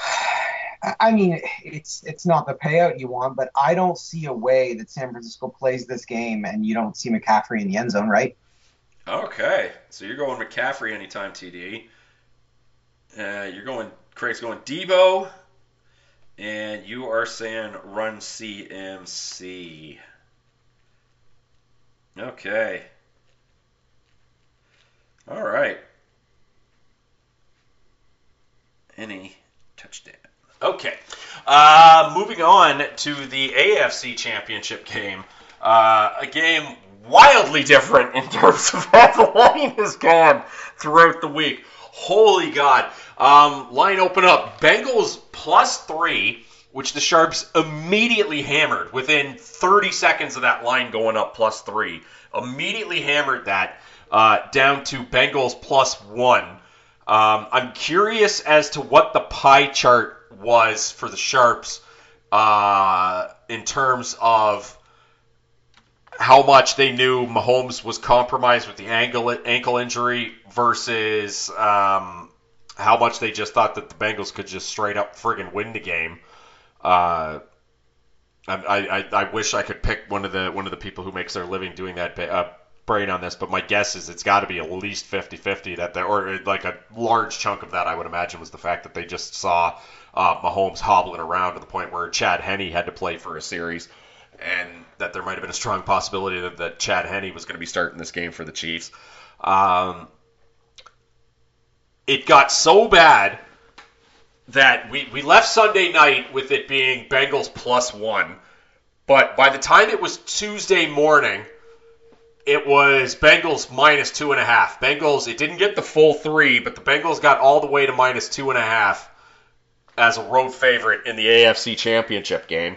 I mean, it's it's not the payout you want, but I don't see a way that San Francisco plays this game and you don't see McCaffrey in the end zone, right?
Okay, so you're going McCaffrey anytime TD. Uh, you're going Craig's going Deebo, and you are saying run CMC. Okay. All right. Any touchdown. Okay. Uh, moving on to the AFC Championship game. Uh, a game wildly different in terms of how the line has gone throughout the week. Holy God. Um, line open up. Bengals plus three, which the Sharps immediately hammered within 30 seconds of that line going up plus three. Immediately hammered that uh, down to Bengals plus one. Um, I'm curious as to what the pie chart was for the Sharps uh, in terms of how much they knew Mahomes was compromised with the ankle ankle injury versus um, how much they just thought that the Bengals could just straight up friggin' win the game. Uh, I, I, I wish I could pick one of the one of the people who makes their living doing that uh, brain on this, but my guess is it's got to be at least 50-50 that they, or like a large chunk of that I would imagine was the fact that they just saw uh, Mahomes hobbling around to the point where Chad Henne had to play for a series, and that there might have been a strong possibility that, that Chad Henne was going to be starting this game for the Chiefs. Um, it got so bad that we, we left Sunday night with it being Bengals plus one, but by the time it was Tuesday morning, it was Bengals minus two and a half. Bengals, it didn't get the full three, but the Bengals got all the way to minus two and a half as a road favorite in the AFC Championship game.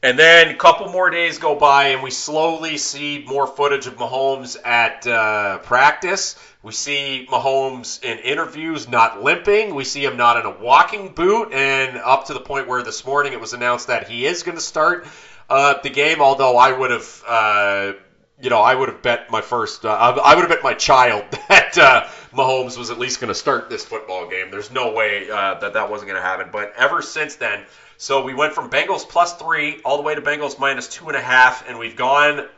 And then a couple more days go by, and we slowly see more footage of Mahomes at uh, practice. We see Mahomes in interviews not limping. We see him not in a walking boot, and up to the point where this morning it was announced that he is going to start uh, the game. Although I would have, uh, you know, I would have bet my first, uh, I would have bet my child that uh, Mahomes was at least going to start this football game. There's no way uh, that that wasn't going to happen. But ever since then. So we went from Bengals plus three all the way to Bengals minus two and a half, and we've gone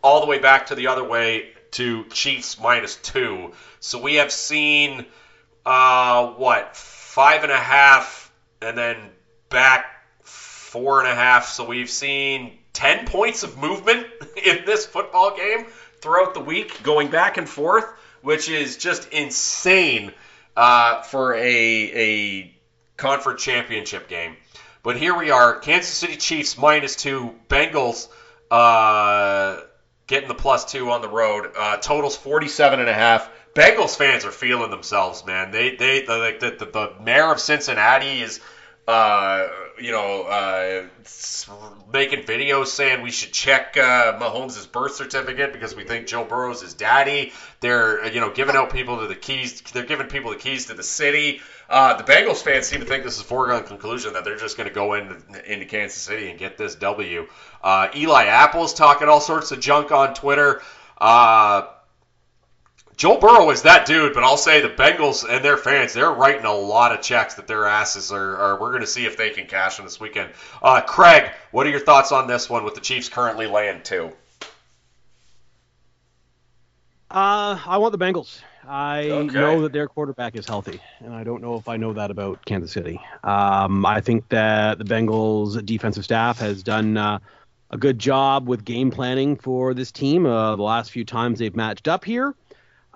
all the way back to the other way to Chiefs minus two. So we have seen uh, what five and a half, and then back four and a half. So we've seen ten points of movement in this football game throughout the week, going back and forth, which is just insane uh, for a a conference championship game. But here we are, Kansas City Chiefs minus two, Bengals uh, getting the plus two on the road. Uh, totals 47 and a half. Bengals fans are feeling themselves, man. They they the the, the, the mayor of Cincinnati is uh, you know, uh, making videos saying we should check uh, Mahomes' birth certificate because we think Joe Burrow's his daddy. They're, you know, giving out people to the keys. They're giving people the keys to the city. Uh, the Bengals fans seem to think this is a foregone conclusion that they're just going to go into, into Kansas City and get this W. Uh, Eli Apple's talking all sorts of junk on Twitter. Uh, Joe Burrow is that dude, but I'll say the Bengals and their fans, they're writing a lot of checks that their asses are. are we're going to see if they can cash in this weekend. Uh, Craig, what are your thoughts on this one with the Chiefs currently laying two?
Uh, I want the Bengals. I okay. know that their quarterback is healthy, and I don't know if I know that about Kansas City. Um, I think that the Bengals defensive staff has done uh, a good job with game planning for this team. Uh, the last few times they've matched up here.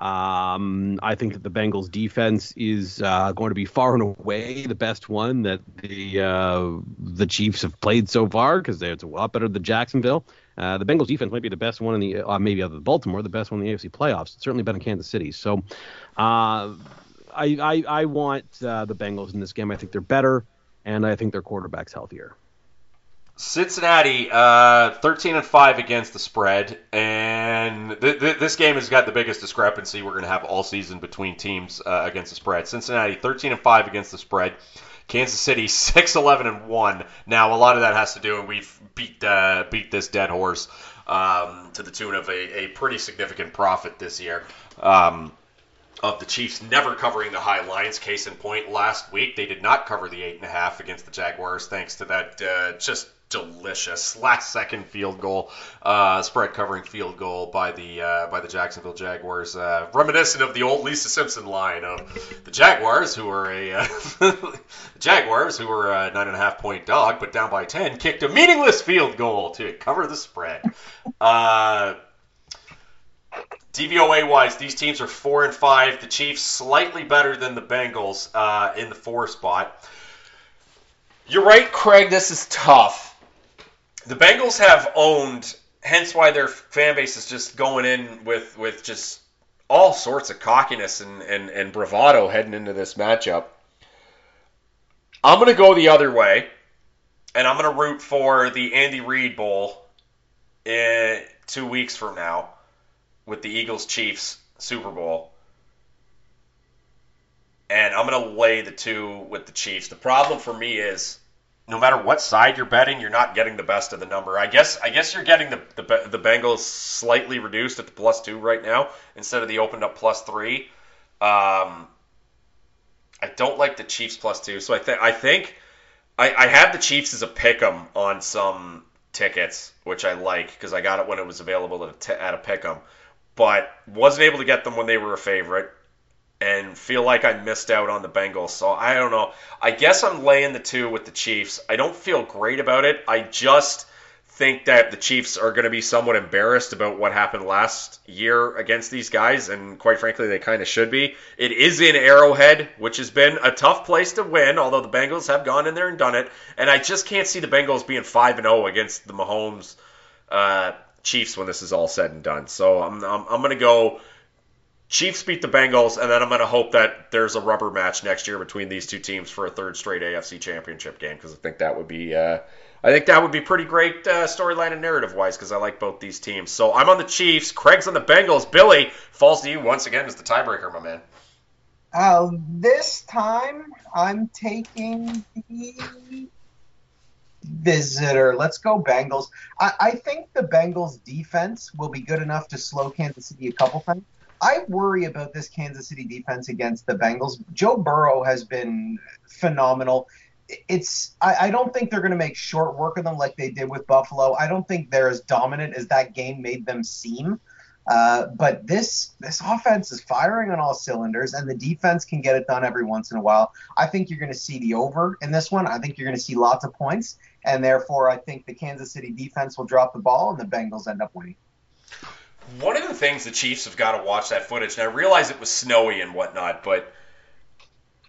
Um, I think that the Bengals defense is uh, going to be far and away the best one that the uh, the Chiefs have played so far because it's a lot better than Jacksonville. Uh, the Bengals defense might be the best one in the uh, maybe other than Baltimore, the best one in the AFC playoffs. It's certainly better than Kansas City. So uh, I, I, I want uh, the Bengals in this game. I think they're better, and I think their quarterback's healthier.
Cincinnati, uh, 13 and 5 against the spread, and th- th- this game has got the biggest discrepancy we're going to have all season between teams uh, against the spread. Cincinnati, 13 and 5 against the spread. Kansas City, 6 11 and 1. Now, a lot of that has to do, and we've beat uh, beat this dead horse um, to the tune of a, a pretty significant profit this year. Um, of the Chiefs never covering the high lines. Case in point, last week they did not cover the eight and a half against the Jaguars, thanks to that uh, just delicious last second field goal, uh, spread covering field goal by the uh, by the Jacksonville Jaguars, uh, reminiscent of the old Lisa Simpson line of the Jaguars, who were a uh, Jaguars who were a nine and a half point dog, but down by ten, kicked a meaningless field goal to cover the spread. Uh, DVOA wise, these teams are four and five. The Chiefs slightly better than the Bengals uh, in the four spot. You're right, Craig. This is tough the Bengals have owned, hence why their fan base is just going in with with just all sorts of cockiness and, and, and bravado heading into this matchup. I'm going to go the other way, and I'm going to root for the Andy Reid Bowl in two weeks from now with the Eagles Chiefs Super Bowl. And I'm going to lay the two with the Chiefs. The problem for me is no matter what side you're betting, you're not getting the best of the number. I guess I guess you're getting the the, the Bengals slightly reduced at the plus two right now instead of the opened up plus three. Um, I don't like the Chiefs plus two, so I think I think I, I have the Chiefs as a pick 'em on some tickets, which I like because I got it when it was available at a, at a pick 'em, but wasn't able to get them when they were a favorite and feel like I missed out on the Bengals. So I don't know. I guess I'm laying the two with the Chiefs. I don't feel great about it. I just think that the Chiefs are going to be somewhat embarrassed about what happened last year against these guys, and quite frankly, they kind of should be. It is in Arrowhead, which has been a tough place to win, although the Bengals have gone in there and done it. And I just can't see the Bengals being five and zero oh against the Mahomes uh, Chiefs when this is all said and done. So I'm I'm, I'm going to go Chiefs beat the Bengals, and then I'm going to hope that there's a rubber match next year between these two teams for a third straight AFC Championship game because I think that would be, uh, I think that would be pretty great uh, storyline and narrative wise because I like both these teams. So I'm on the Chiefs. Craig's on the Bengals. Billy falls to you once again as the tiebreaker, my man.
Uh, this time I'm taking the visitor. Let's go Bengals. I, I think the Bengals defense will be good enough to slow Kansas City a couple times. I worry about this Kansas City defense against the Bengals. Joe Burrow has been phenomenal. It's I, I don't think they're going to make short work of them like they did with Buffalo. I don't think they're as dominant as that game made them seem. Uh, but this this offense is firing on all cylinders, and the defense can get it done every once in a while. I think you're going to see the over in this one. I think you're going to see lots of points, and therefore I think the Kansas City defense will drop the ball, and the Bengals end up winning
one of the things the Chiefs have got to watch that footage, and I realize it was snowy and whatnot, but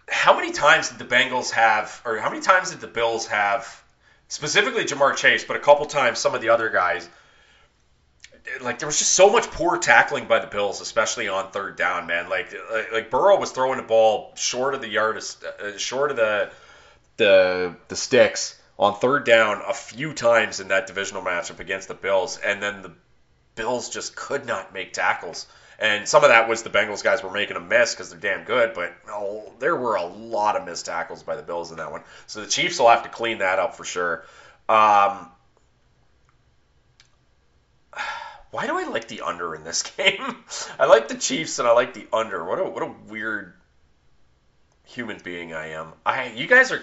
how many times did the Bengals have, or how many times did the Bills have, specifically Ja'Marr Chase, but a couple times some of the other guys? Like there was just so much poor tackling by the Bills, especially on third down, man. Like like, like Burrow was throwing the ball short of the yard, uh, short of the the the sticks on third down a few times in that divisional matchup against the Bills, and then the Bills just could not make tackles. And some of that was the Bengals guys were making a miss because they're damn good, but oh, there were a lot of missed tackles by the Bills in that one. So the Chiefs will have to clean that up for sure. Um, why do I like the under in this game? I like the Chiefs and I like the under. What a what a weird human being I am. I you guys are.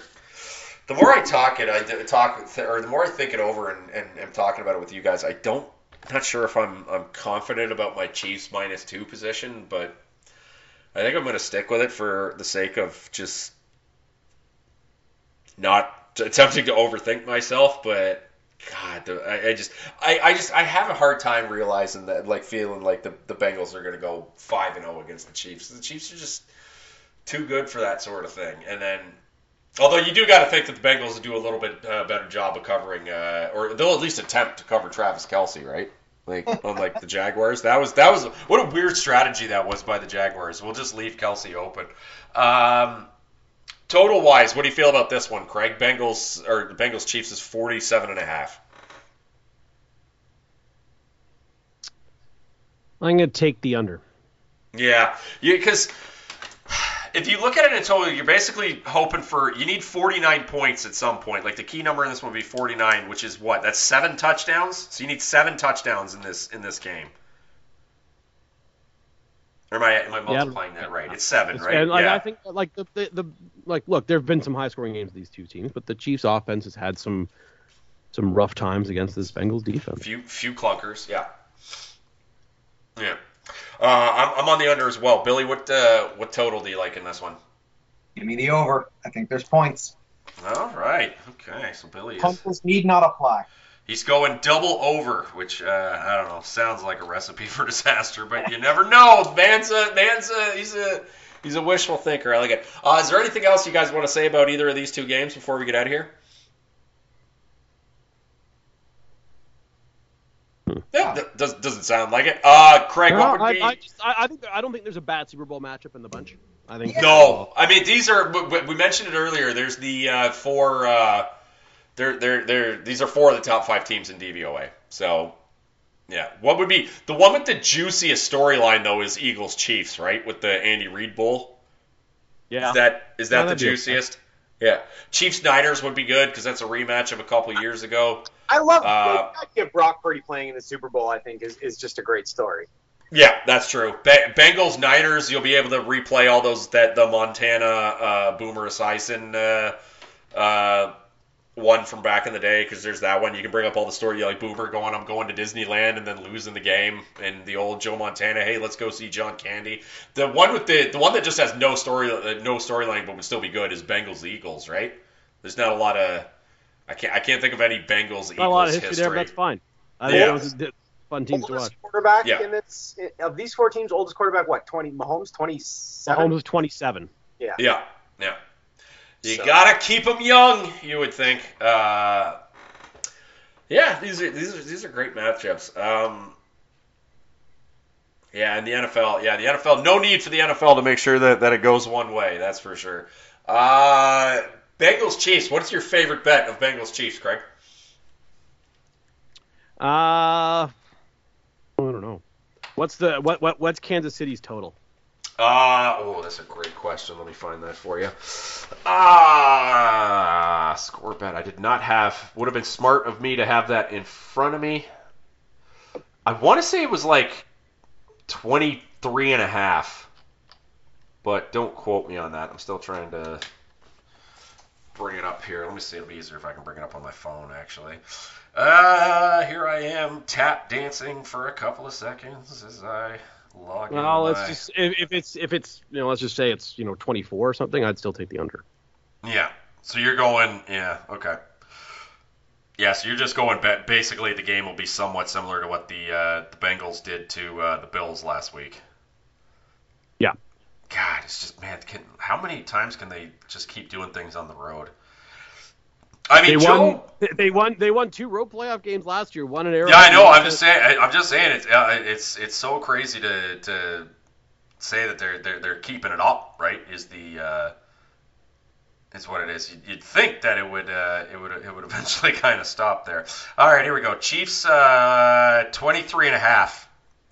The more I talk it, I talk, or the more I think it over and, and am talking about it with you guys, I don't not sure if I'm I'm confident about my Chiefs minus two position, but I think I'm going to stick with it for the sake of just not attempting to overthink myself. But God, I, I just I, I just I have a hard time realizing that, like feeling like the the Bengals are going to go five and zero oh against the Chiefs. The Chiefs are just too good for that sort of thing, and then Although you do got to think that the Bengals will do a little bit uh, better job of covering, uh, or they'll at least attempt to cover Travis Kelce, right? like unlike the Jaguars. That was that was what a weird strategy that was by the Jaguars. We'll just leave Kelce open. Um, total wise, what do you feel about this one, Craig? Bengals or the Bengals Chiefs is 47 and a half.
I'm going to take the under.
Yeah, because if you look at it in total, you're basically hoping for you need 49 points at some point. Like the key number in this one would be 49, which is what? That's seven touchdowns. So you need seven touchdowns in this in this game. Or am I, am I multiplying yeah, that right? It's seven, it's, right?
And
like, yeah.
I think like the, the, the like look, there have been some high scoring games these two teams, but the Chiefs offense has had some some rough times against this Bengals defense.
Few few clunkers, yeah. Yeah. Uh, I'm, I'm on the under as well. Billy, what uh, what total do you like in this one?
Give me the over. I think there's points.
All right. Okay. So Billy is.
Need not apply.
He's going double over, which uh, I don't know, sounds like a recipe for disaster, but you never know. Man's a man's a he's a he's a wishful thinker. I like it. Uh, is there anything else you guys want to say about either of these two games before we get out of here? Yeah, does doesn't sound like it. Uh, Craig, no, what would
I,
be?
I, just, I, I, think I don't think there's a bad Super Bowl matchup in the bunch. I think
no. I mean, these are we mentioned it earlier. There's the uh, four. Uh, they're they're they're these are four of the top five teams in DVOA. So yeah, what would be the one with the juiciest storyline though is Eagles Chiefs, right? With the Andy Reid Bowl.
Yeah.
Is that is that the juiciest? Yeah, Chiefs Niners would be good because that's a rematch of a couple years ago.
I love uh, get Brock Purdy playing in the Super Bowl. I think is, is just a great story.
Yeah, that's true. Bengals Niners, you'll be able to replay all those that the Montana uh, Boomer Esiason uh, uh, one from back in the day because there's that one. You can bring up all the story like Boomer going, I'm going to Disneyland and then losing the game, and the old Joe Montana, hey, let's go see John Candy. The one with the the one that just has no story, uh, no storyline, but would still be good is Bengals Eagles, right? There's not a lot of I can't I can't think of any Bengals Eagles
a lot of history, history. there. that's fine. I yeah. think those fun teams
oldest
to watch.
Quarterback yeah. in this of these four teams, oldest quarterback what? Twenty Mahomes, twenty seven.
Mahomes was twenty seven.
Yeah.
Yeah. Yeah. You so. gotta keep them young, you would think. Uh, yeah, these are these are these are great matchups. Um, yeah, and the NFL, yeah, the NFL. No need for the NFL to make sure that, that it goes one way. That's for sure. Uh, Bengals Chiefs. What's your favorite bet of Bengals Chiefs, Craig?
Uh, I don't know. What's the what what what's Kansas City's total?
Uh, oh, that's a great question. Let me find that for you. Ah, score bet. I did not have. Would have been smart of me to have that in front of me. I want to say it was like 23 and a half. But don't quote me on that. I'm still trying to bring it up here. Let me see. It'll be easier if I can bring it up on my phone, actually. Uh, here I am tap dancing for a couple of seconds as I Log
well, let's just if, if, it's if it's you know let's just say it's you know 24 or something, I'd still take the under.
Yeah. So you're going yeah okay. Yeah, so you're just going basically the game will be somewhat similar to what the uh, the Bengals did to uh, the Bills last week.
Yeah.
God, it's just man, can, how many times can they just keep doing things on the road? I mean,
they
Joe,
won. They won. They won two road playoff games last year. One in Arizona.
Yeah, I know. I'm just saying. I'm just saying. It's uh, it's it's so crazy to to say that they're they're they're keeping it up. Right? Is the uh, is what it is. You'd think that it would uh, it would it would eventually kind of stop there. All right, here we go. Chiefs uh, 23 and a half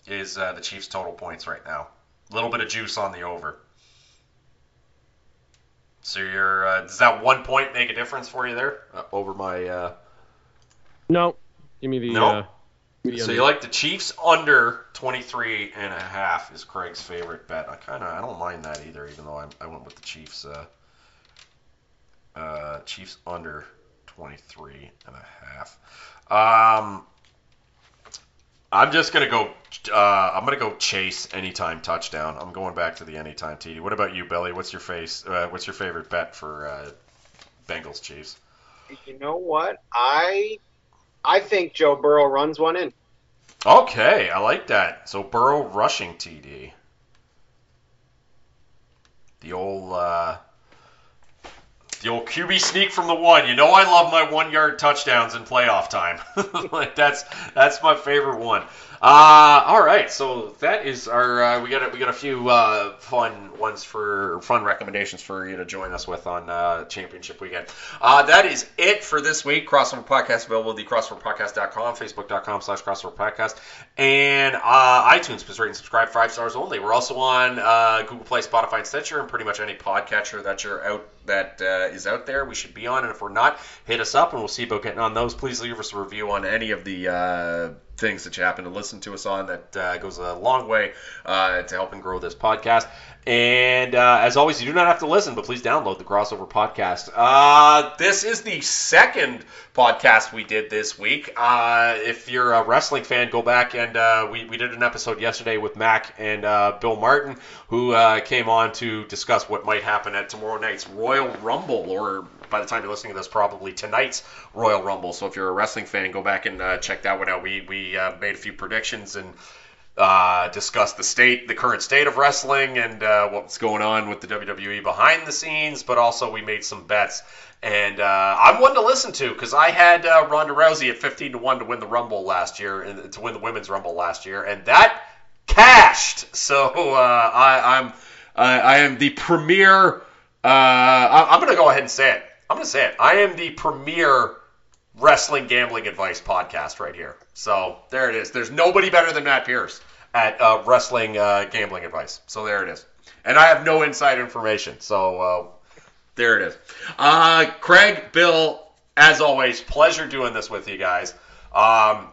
is uh, the Chiefs total points right now. A little bit of juice on the over. So you're uh, does that one point make a difference for you there uh, over my? Uh...
No, give me the.
No. Uh, so under. you like the Chiefs under 23 and a half is Craig's favorite bet. I kind of I don't mind that either, even though I, I went with the Chiefs. Uh, uh, Chiefs under 23 and a half. Um, I'm just gonna go. Uh, I'm gonna go Chase anytime touchdown. I'm going back to the anytime TD. What about you, Billy? What's your face? Uh, what's your favorite bet for uh, Bengals Chiefs?
You know what? I I think Joe Burrow runs one in.
Okay, I like that. So Burrow rushing TD. The old uh, The old QB sneak from the one. You know I love my one yard touchdowns in playoff time. like that's that's my favorite one. Uh, all right, so that is our. Uh, we got a, we got a few uh, fun ones for fun recommendations for you to join us with on uh, championship weekend. Uh, that is it for this week. Crossover podcast available at the crossoverpodcast.com, facebook.com slash crossover podcast, and uh, iTunes. Please rate and subscribe five stars only. We're also on uh, Google Play, Spotify, and Stitcher, and pretty much any podcatcher that you're out that uh, is out there. We should be on, and if we're not, hit us up, and we'll see about getting on those. Please leave us a review on any of the uh, things that you happen to listen to us on. That uh, goes a long way uh, to helping grow this podcast. And uh, as always, you do not have to listen, but please download the Crossover Podcast. Uh, this is the second podcast we did this week. Uh, if you're a wrestling fan, go back and uh, we, we did an episode yesterday with Mac and Bill Martin, who uh, came on to discuss what might happen at tomorrow night's Royal Rumble, or by the time you're listening to this, probably tonight's Royal Rumble. So if you're a wrestling fan, go back and uh, check that one out. We we uh, made a few predictions and uh, discuss the state, the current state of wrestling, and uh, what's going on with the WWE behind the scenes. But also we made some bets, and uh, I'm one to listen to because I had uh, Ronda Rousey at 15 to one to win the Rumble last year, and to win the Women's Rumble last year, and that cashed. So uh, I, I'm I, I am the premier. Uh, I, I'm going to go ahead and say it. I'm going to say it. I am the premier wrestling gambling advice podcast right here. So there it is. There's nobody better than Matt Pierce at uh, wrestling uh, gambling advice. So there it is. And I have no inside information. So uh, there it is. Uh, Craig, Bill, as always, pleasure doing this with you guys. Um,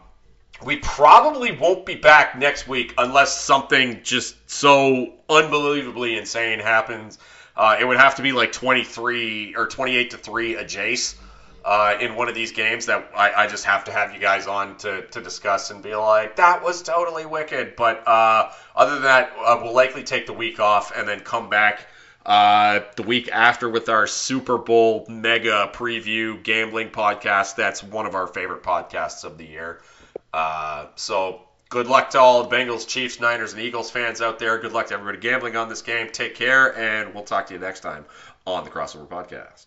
we probably won't be back next week unless something just so unbelievably insane happens. Uh, it would have to be like 23 or 28 to 3 a Jace uh, in one of these games that I, I, just have to have you guys on to, to discuss and be like, that was totally wicked. But uh, other than that, uh, we'll likely take the week off and then come back uh, the week after with our Super Bowl mega preview gambling podcast. That's one of our favorite podcasts of the year. Uh, so good luck to all the Bengals, Chiefs, Niners, and Eagles fans out there. Good luck to everybody gambling on this game. Take care, and we'll talk to you next time on the Crossover Podcast.